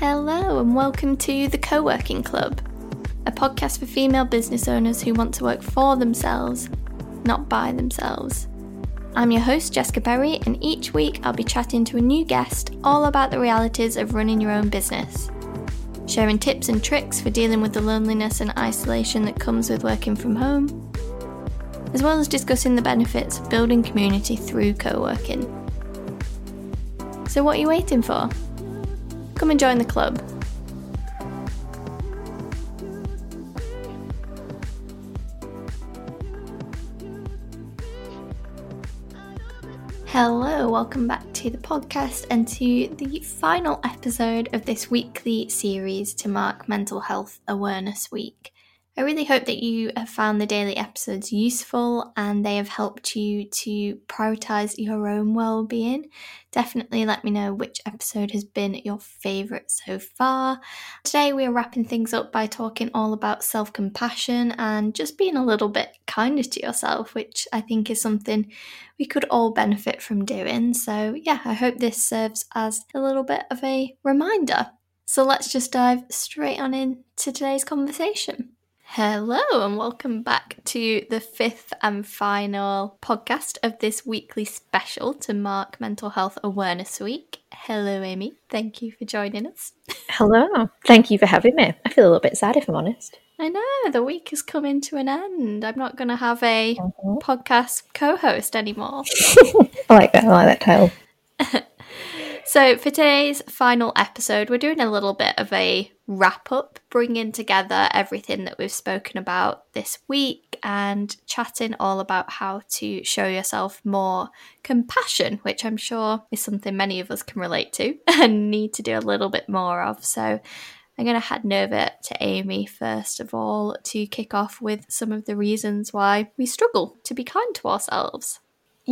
Hello, and welcome to the Co working Club, a podcast for female business owners who want to work for themselves, not by themselves. I'm your host, Jessica Berry, and each week I'll be chatting to a new guest all about the realities of running your own business, sharing tips and tricks for dealing with the loneliness and isolation that comes with working from home, as well as discussing the benefits of building community through co working. So, what are you waiting for? Come and join the club. Hello, welcome back to the podcast and to the final episode of this weekly series to mark Mental Health Awareness Week. I really hope that you have found the daily episodes useful and they have helped you to prioritize your own well being. Definitely let me know which episode has been your favorite so far. Today, we are wrapping things up by talking all about self compassion and just being a little bit kinder to yourself, which I think is something we could all benefit from doing. So, yeah, I hope this serves as a little bit of a reminder. So, let's just dive straight on into today's conversation. Hello, and welcome back to the fifth and final podcast of this weekly special to mark Mental Health Awareness Week. Hello, Amy. Thank you for joining us. Hello. Thank you for having me. I feel a little bit sad if I'm honest. I know, the week is coming to an end. I'm not going to have a mm-hmm. podcast co host anymore. I like that. I like that title. So, for today's final episode, we're doing a little bit of a wrap up, bringing together everything that we've spoken about this week and chatting all about how to show yourself more compassion, which I'm sure is something many of us can relate to and need to do a little bit more of. So, I'm going to hand over to Amy first of all to kick off with some of the reasons why we struggle to be kind to ourselves.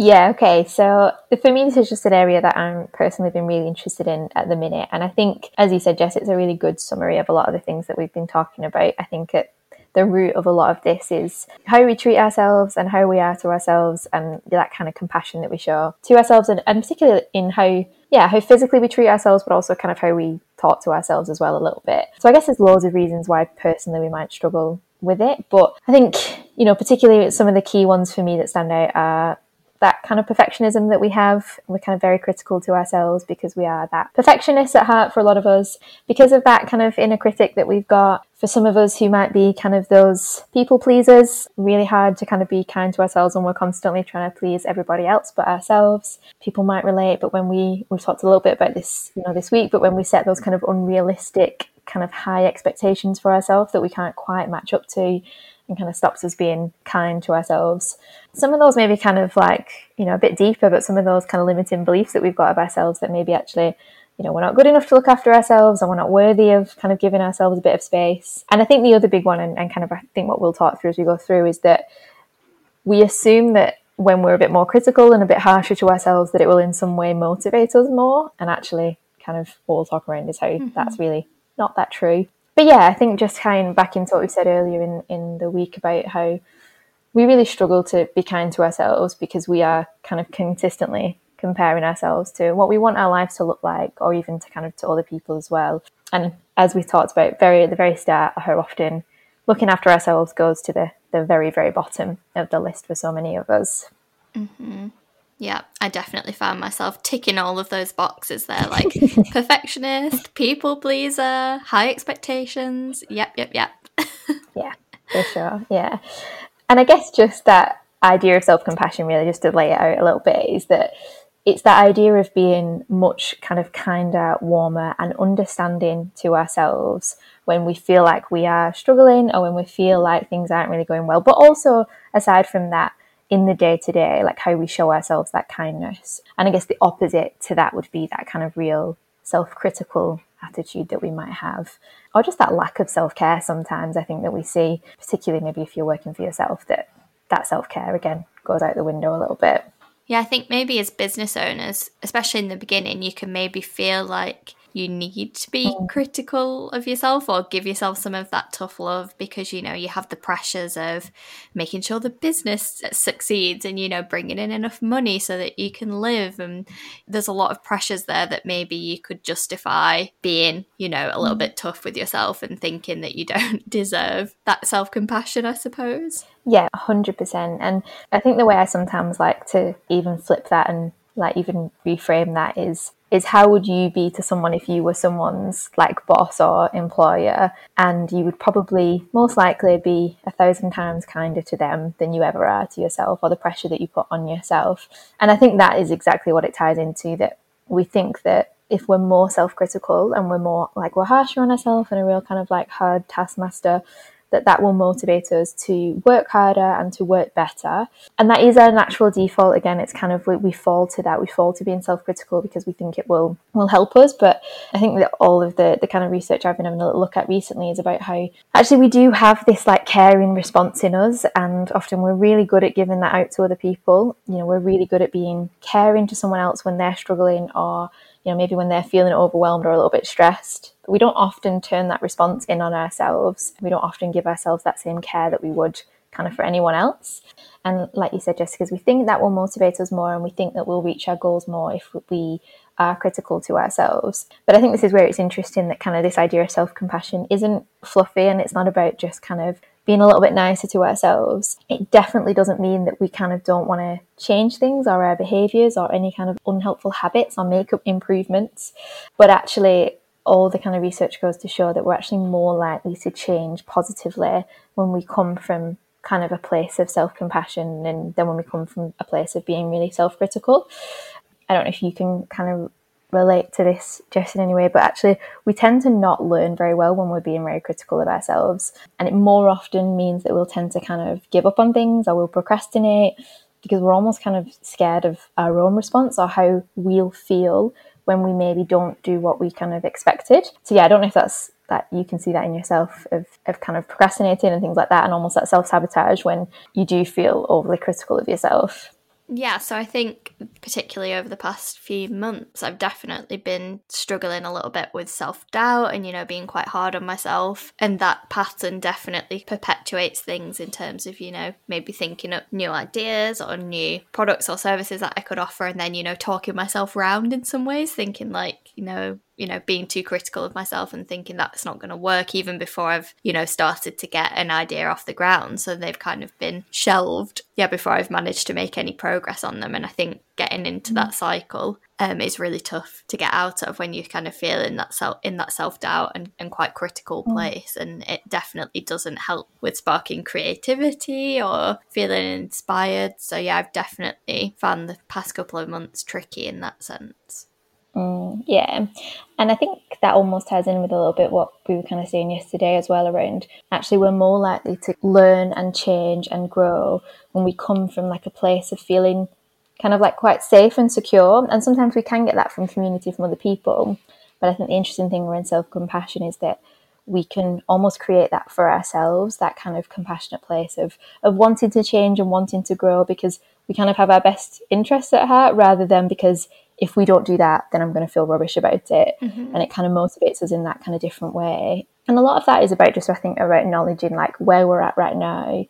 Yeah, okay. So for me, this is just an area that I'm personally been really interested in at the minute. And I think, as you said, Jess, it's a really good summary of a lot of the things that we've been talking about. I think at the root of a lot of this is how we treat ourselves and how we are to ourselves and that kind of compassion that we show to ourselves and, and particularly in how yeah how physically we treat ourselves but also kind of how we talk to ourselves as well a little bit so i guess there's loads of reasons why personally we might struggle with it but i think you know particularly some of the key ones for me that stand out are that kind of perfectionism that we have. We're kind of very critical to ourselves because we are that perfectionist at heart for a lot of us. Because of that kind of inner critic that we've got, for some of us who might be kind of those people pleasers, really hard to kind of be kind to ourselves when we're constantly trying to please everybody else but ourselves. People might relate, but when we we've talked a little bit about this, you know, this week, but when we set those kind of unrealistic kind of high expectations for ourselves that we can't quite match up to and kind of stops us being kind to ourselves. Some of those maybe kind of like, you know, a bit deeper, but some of those kind of limiting beliefs that we've got of ourselves that maybe actually, you know, we're not good enough to look after ourselves and we're not worthy of kind of giving ourselves a bit of space. And I think the other big one, and, and kind of I think what we'll talk through as we go through, is that we assume that when we're a bit more critical and a bit harsher to ourselves, that it will in some way motivate us more. And actually, kind of all talk around is how mm-hmm. that's really not that true but yeah, I think just kind of back into what we said earlier in, in the week about how we really struggle to be kind to ourselves because we are kind of consistently comparing ourselves to what we want our lives to look like or even to kind of to other people as well. And as we talked about very at the very start, how often looking after ourselves goes to the, the very, very bottom of the list for so many of us. Mm-hmm. Yeah, I definitely found myself ticking all of those boxes there like perfectionist, people pleaser, high expectations. Yep, yep, yep. yeah, for sure. Yeah. And I guess just that idea of self compassion, really, just to lay it out a little bit, is that it's that idea of being much kind of kinder, warmer, and understanding to ourselves when we feel like we are struggling or when we feel like things aren't really going well. But also, aside from that, in the day to day, like how we show ourselves that kindness. And I guess the opposite to that would be that kind of real self critical attitude that we might have, or just that lack of self care sometimes. I think that we see, particularly maybe if you're working for yourself, that that self care again goes out the window a little bit. Yeah, I think maybe as business owners, especially in the beginning, you can maybe feel like you need to be mm. critical of yourself or give yourself some of that tough love because you know you have the pressures of making sure the business succeeds and you know bringing in enough money so that you can live and there's a lot of pressures there that maybe you could justify being you know a little mm. bit tough with yourself and thinking that you don't deserve that self-compassion i suppose yeah 100% and i think the way i sometimes like to even flip that and like even reframe that is is how would you be to someone if you were someone's like boss or employer? And you would probably most likely be a thousand times kinder to them than you ever are to yourself or the pressure that you put on yourself. And i think that is exactly what it ties into that we think that if we're more self-critical and we're more like we're harsher on ourselves and a real kind of like hard taskmaster that that will motivate us to work harder and to work better. And that is our natural default. Again, it's kind of we, we fall to that. We fall to being self-critical because we think it will will help us. But I think that all of the the kind of research I've been having a look at recently is about how actually we do have this like caring response in us, and often we're really good at giving that out to other people. You know, we're really good at being caring to someone else when they're struggling or you know maybe when they're feeling overwhelmed or a little bit stressed we don't often turn that response in on ourselves. We don't often give ourselves that same care that we would kind of for anyone else. And like you said, Jessica, we think that will motivate us more and we think that we'll reach our goals more if we are critical to ourselves. But I think this is where it's interesting that kind of this idea of self compassion isn't fluffy and it's not about just kind of being a little bit nicer to ourselves. It definitely doesn't mean that we kind of don't want to change things or our behaviors or any kind of unhelpful habits or make up improvements. But actually, all the kind of research goes to show that we're actually more likely to change positively when we come from kind of a place of self compassion and then when we come from a place of being really self critical. I don't know if you can kind of relate to this, Jess, in any way, but actually, we tend to not learn very well when we're being very critical of ourselves. And it more often means that we'll tend to kind of give up on things or we'll procrastinate because we're almost kind of scared of our own response or how we'll feel when we maybe don't do what we kind of expected. So yeah, I don't know if that's that you can see that in yourself of, of kind of procrastinating and things like that and almost that self-sabotage when you do feel overly critical of yourself. Yeah, so I think particularly over the past few months, I've definitely been struggling a little bit with self doubt and, you know, being quite hard on myself. And that pattern definitely perpetuates things in terms of, you know, maybe thinking up new ideas or new products or services that I could offer and then, you know, talking myself round in some ways, thinking like, you know, you know, being too critical of myself and thinking that's not going to work even before I've, you know, started to get an idea off the ground. So they've kind of been shelved, yeah, before I've managed to make any progress on them. And I think getting into that mm. cycle um, is really tough to get out of when you're kind of feeling that self in that self doubt and, and quite critical mm. place. And it definitely doesn't help with sparking creativity or feeling inspired. So yeah, I've definitely found the past couple of months tricky in that sense. Mm, yeah. And I think that almost ties in with a little bit what we were kind of saying yesterday as well around actually we're more likely to learn and change and grow when we come from like a place of feeling kind of like quite safe and secure. And sometimes we can get that from community, from other people. But I think the interesting thing around self compassion is that we can almost create that for ourselves, that kind of compassionate place of, of wanting to change and wanting to grow because we kind of have our best interests at heart rather than because if we don't do that, then I'm going to feel rubbish about it. Mm-hmm. And it kind of motivates us in that kind of different way. And a lot of that is about just, I think, about acknowledging like where we're at right now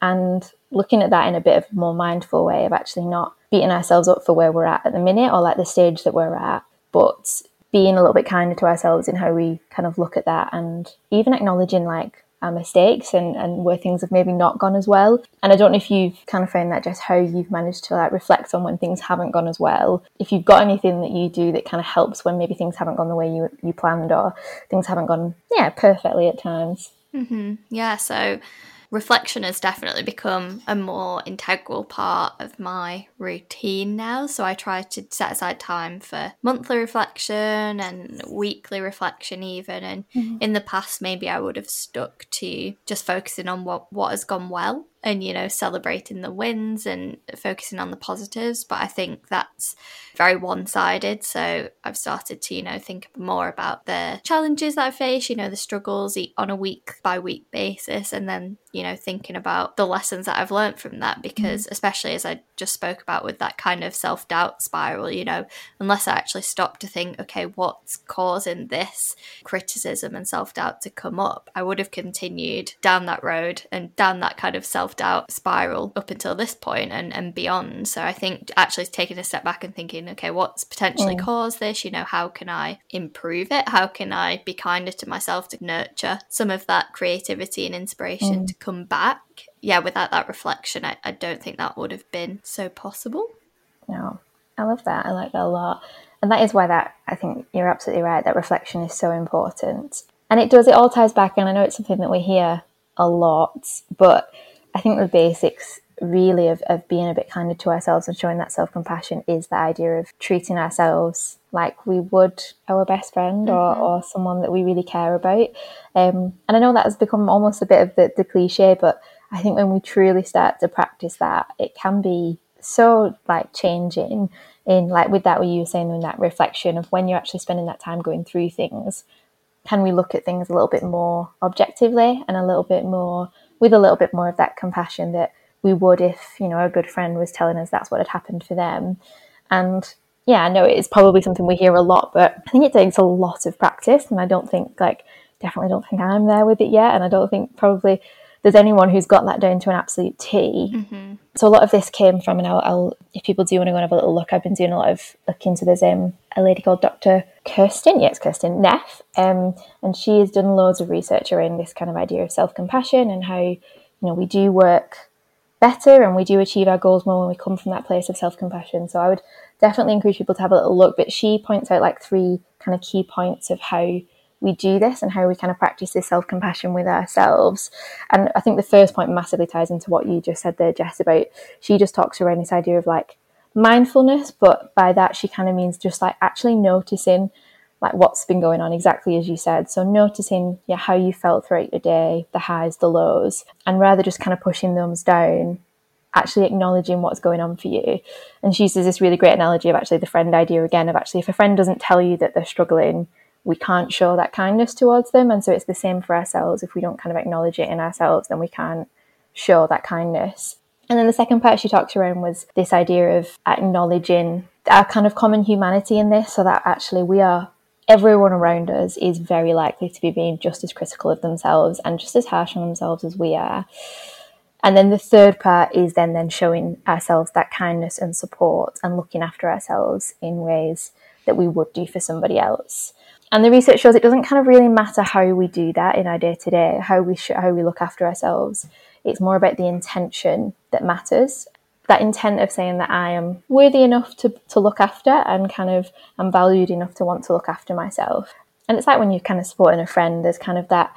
and looking at that in a bit of a more mindful way of actually not beating ourselves up for where we're at at the minute or like the stage that we're at, but being a little bit kinder to ourselves in how we kind of look at that and even acknowledging like mistakes and, and where things have maybe not gone as well. And I don't know if you've kind of found that just how you've managed to like reflect on when things haven't gone as well. If you've got anything that you do that kind of helps when maybe things haven't gone the way you you planned or things haven't gone yeah perfectly at times. Mm-hmm. Yeah. So reflection has definitely become a more integral part of my routine now. So I try to set aside time for monthly reflection and weekly reflection, even. And mm-hmm. in the past, maybe I would have stuck to just focusing on what, what has gone well and you know celebrating the wins and focusing on the positives but i think that's very one-sided so i've started to you know think more about the challenges that i face you know the struggles on a week by week basis and then you know thinking about the lessons that i've learned from that because mm. especially as i just spoke about with that kind of self doubt spiral, you know, unless I actually stop to think, okay, what's causing this criticism and self doubt to come up, I would have continued down that road and down that kind of self doubt spiral up until this point and, and beyond. So I think actually taking a step back and thinking, okay, what's potentially mm. caused this? You know, how can I improve it? How can I be kinder to myself to nurture some of that creativity and inspiration mm. to come back? Yeah, without that reflection, I, I don't think that would have been so possible. No, I love that. I like that a lot. And that is why that I think you're absolutely right. That reflection is so important. And it does, it all ties back. And I know it's something that we hear a lot, but I think the basics really of, of being a bit kinder to ourselves and showing that self compassion is the idea of treating ourselves like we would our best friend mm-hmm. or, or someone that we really care about. Um, and I know that has become almost a bit of the, the cliche, but I think when we truly start to practice that, it can be so like changing in like with that what you were saying in that reflection of when you're actually spending that time going through things can we look at things a little bit more objectively and a little bit more with a little bit more of that compassion that we would if you know a good friend was telling us that's what had happened for them. And yeah i know it's probably something we hear a lot but i think it takes a lot of practice and i don't think like definitely don't think i'm there with it yet and i don't think probably there's anyone who's got that down to an absolute T. Mm-hmm. So a lot of this came from, and I'll, I'll, if people do want to go and have a little look, I've been doing a lot of look into. There's um, a lady called Dr. Kirsten, yes, Kirsten Neff, um, and she has done loads of research around this kind of idea of self compassion and how you know we do work better and we do achieve our goals more when we come from that place of self compassion. So I would definitely encourage people to have a little look. But she points out like three kind of key points of how we do this and how we kind of practice this self compassion with ourselves. And I think the first point massively ties into what you just said there, Jess, about she just talks around this idea of like mindfulness, but by that she kind of means just like actually noticing like what's been going on exactly as you said so noticing yeah how you felt throughout your day the highs the lows and rather just kind of pushing those down actually acknowledging what's going on for you and she uses this really great analogy of actually the friend idea again of actually if a friend doesn't tell you that they're struggling we can't show that kindness towards them and so it's the same for ourselves if we don't kind of acknowledge it in ourselves then we can't show that kindness and then the second part she talked around was this idea of acknowledging our kind of common humanity in this so that actually we are everyone around us is very likely to be being just as critical of themselves and just as harsh on themselves as we are. And then the third part is then then showing ourselves that kindness and support and looking after ourselves in ways that we would do for somebody else. And the research shows it doesn't kind of really matter how we do that in our day to day, how we sh- how we look after ourselves. It's more about the intention that matters that intent of saying that I am worthy enough to, to look after and kind of am valued enough to want to look after myself. And it's like when you're kind of supporting a friend, there's kind of that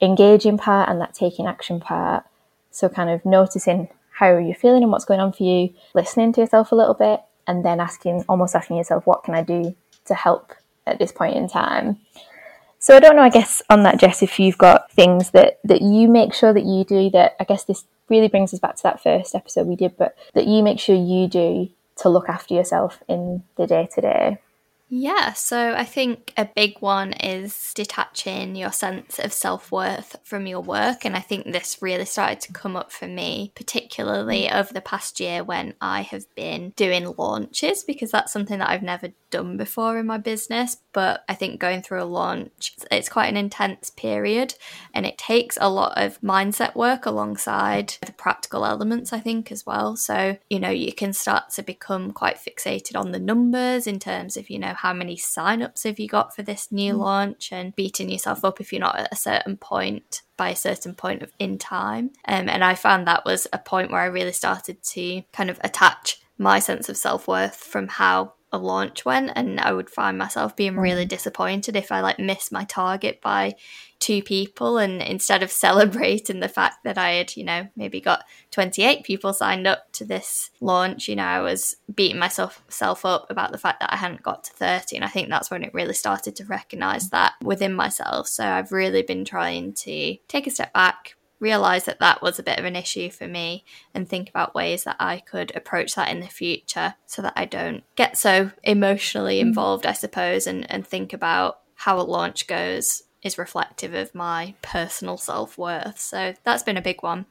engaging part and that taking action part. So kind of noticing how you're feeling and what's going on for you, listening to yourself a little bit, and then asking almost asking yourself, what can I do to help at this point in time? So I don't know, I guess on that, Jess, if you've got things that, that you make sure that you do that I guess this really brings us back to that first episode we did, but that you make sure you do to look after yourself in the day to day. Yeah, so I think a big one is detaching your sense of self worth from your work. And I think this really started to come up for me, particularly mm. over the past year when I have been doing launches, because that's something that I've never done before in my business. But I think going through a launch, it's quite an intense period and it takes a lot of mindset work alongside the practical elements, I think, as well. So, you know, you can start to become quite fixated on the numbers in terms of, you know, how many signups have you got for this new mm. launch and beating yourself up if you're not at a certain point by a certain point of in time. Um, and I found that was a point where I really started to kind of attach my sense of self worth from how a launch went and I would find myself being really mm. disappointed if I like missed my target by two people and instead of celebrating the fact that I had, you know, maybe got 28 people signed up to this launch, you know, I was beating myself self up about the fact that I hadn't got to 30 and I think that's when it really started to recognize that within myself. So I've really been trying to take a step back, realize that that was a bit of an issue for me and think about ways that I could approach that in the future so that I don't get so emotionally mm. involved, I suppose, and, and think about how a launch goes is reflective of my personal self worth. So that's been a big one.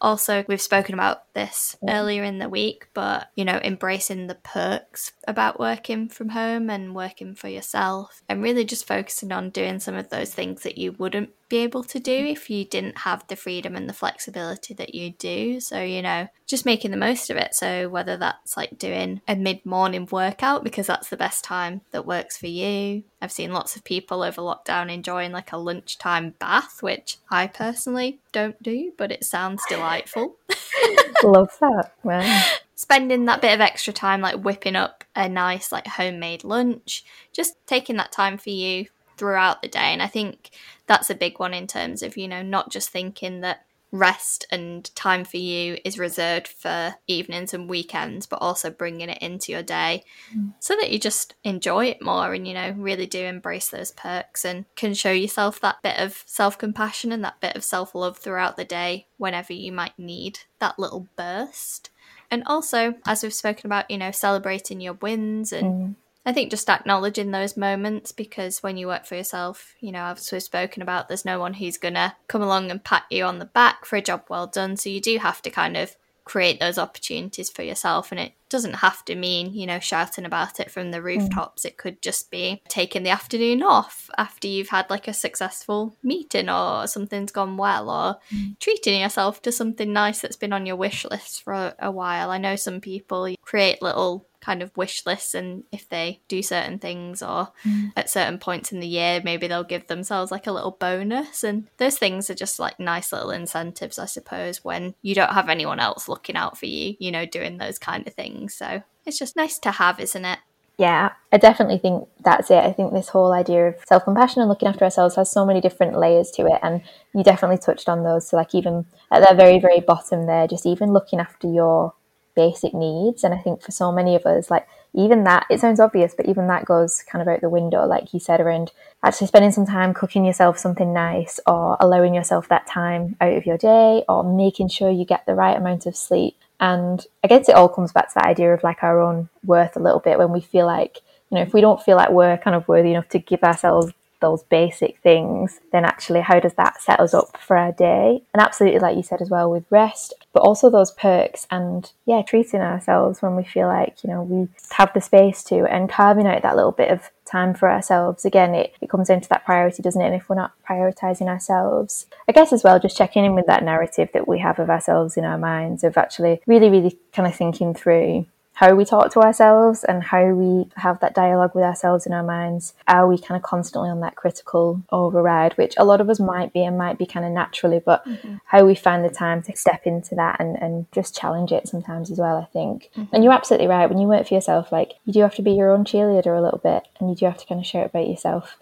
also we've spoken about this earlier in the week, but you know, embracing the perks about working from home and working for yourself and really just focusing on doing some of those things that you wouldn't be able to do if you didn't have the freedom and the flexibility that you do. So, you know, just making the most of it. So, whether that's like doing a mid morning workout because that's the best time that works for you. I've seen lots of people over lockdown enjoying like a lunchtime bath, which I personally don't do, but it sounds delightful. Love that. Wow. Spending that bit of extra time like whipping up a nice like homemade lunch, just taking that time for you throughout the day. And I think that's a big one in terms of, you know, not just thinking that rest and time for you is reserved for evenings and weekends, but also bringing it into your day mm. so that you just enjoy it more and, you know, really do embrace those perks and can show yourself that bit of self compassion and that bit of self love throughout the day whenever you might need that little burst. And also, as we've spoken about, you know, celebrating your wins and mm. I think just acknowledging those moments because when you work for yourself, you know, as we've spoken about, there's no one who's going to come along and pat you on the back for a job well done. So you do have to kind of create those opportunities for yourself. And it doesn't have to mean, you know, shouting about it from the mm. rooftops. Mm. It could just be taking the afternoon off after you've had like a successful meeting or something's gone well or mm. treating yourself to something nice that's been on your wish list for a, a while. I know some people create little kind of wish lists and if they do certain things or mm. at certain points in the year maybe they'll give themselves like a little bonus and those things are just like nice little incentives i suppose when you don't have anyone else looking out for you you know doing those kind of things so it's just nice to have isn't it yeah, I definitely think that's it. I think this whole idea of self compassion and looking after ourselves has so many different layers to it. And you definitely touched on those. So, like, even at that very, very bottom there, just even looking after your basic needs. And I think for so many of us, like even that, it sounds obvious, but even that goes kind of out the window, like you said, around actually spending some time cooking yourself something nice or allowing yourself that time out of your day or making sure you get the right amount of sleep. And I guess it all comes back to that idea of like our own worth a little bit when we feel like, you know, if we don't feel like we're kind of worthy enough to give ourselves those basic things, then actually, how does that set us up for our day? And absolutely, like you said as well, with rest, but also those perks and yeah, treating ourselves when we feel like, you know, we have the space to and carving out that little bit of time for ourselves. Again, it, it comes into that priority, doesn't it? And if we're not prioritizing ourselves, I guess as well, just checking in with that narrative that we have of ourselves in our minds, of actually really, really kind of thinking through how we talk to ourselves and how we have that dialogue with ourselves in our minds. Are we kind of constantly on that critical override, which a lot of us might be and might be kind of naturally, but mm-hmm. how we find the time to step into that and, and just challenge it sometimes as well, I think. Mm-hmm. And you're absolutely right. When you work for yourself, like you do have to be your own cheerleader a little bit and you do have to kind of shout about yourself.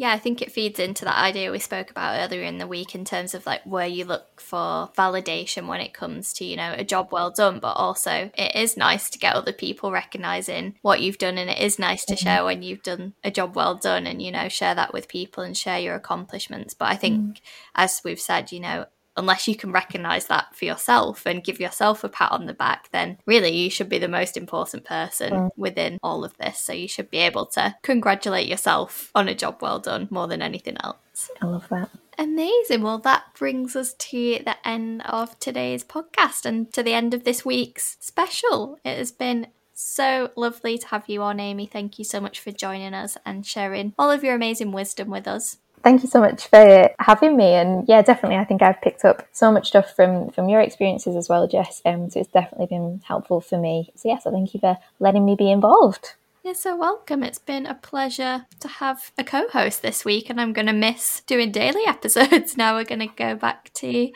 Yeah, I think it feeds into that idea we spoke about earlier in the week in terms of like where you look for validation when it comes to, you know, a job well done, but also it is nice to get other people recognizing what you've done and it is nice to share when you've done a job well done and, you know, share that with people and share your accomplishments. But I think, mm. as we've said, you know, unless you can recognize that for yourself and give yourself a pat on the back, then really you should be the most important person mm. within all of this. So you should be able to congratulate yourself on a job well done more than anything else. I love that. Amazing. Well, that brings us to the end of today's podcast and to the end of this week's special. It has been so lovely to have you on, Amy. Thank you so much for joining us and sharing all of your amazing wisdom with us thank you so much for having me and yeah definitely i think i've picked up so much stuff from from your experiences as well jess um, so it's definitely been helpful for me so yeah so thank you for letting me be involved you're so welcome. It's been a pleasure to have a co host this week, and I'm going to miss doing daily episodes. Now we're going to go back to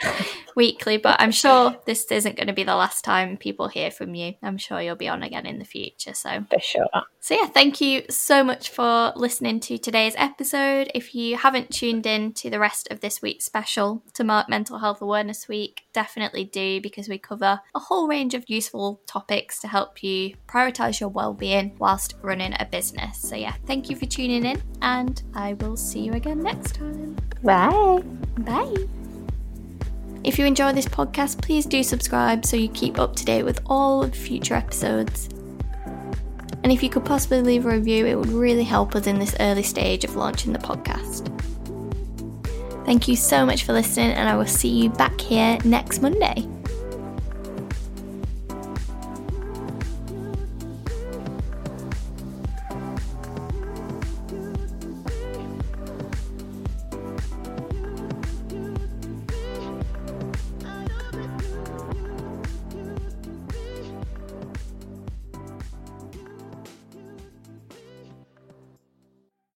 weekly, but I'm sure this isn't going to be the last time people hear from you. I'm sure you'll be on again in the future. So, for sure. So, yeah, thank you so much for listening to today's episode. If you haven't tuned in to the rest of this week's special to mark Mental Health Awareness Week, definitely do because we cover a whole range of useful topics to help you prioritize your well being whilst running a business. So, yeah, thank you for tuning in, and I will see you again next time. Bye. Bye. If you enjoy this podcast, please do subscribe so you keep up to date with all future episodes. And if you could possibly leave a review, it would really help us in this early stage of launching the podcast. Thank you so much for listening, and I will see you back here next Monday.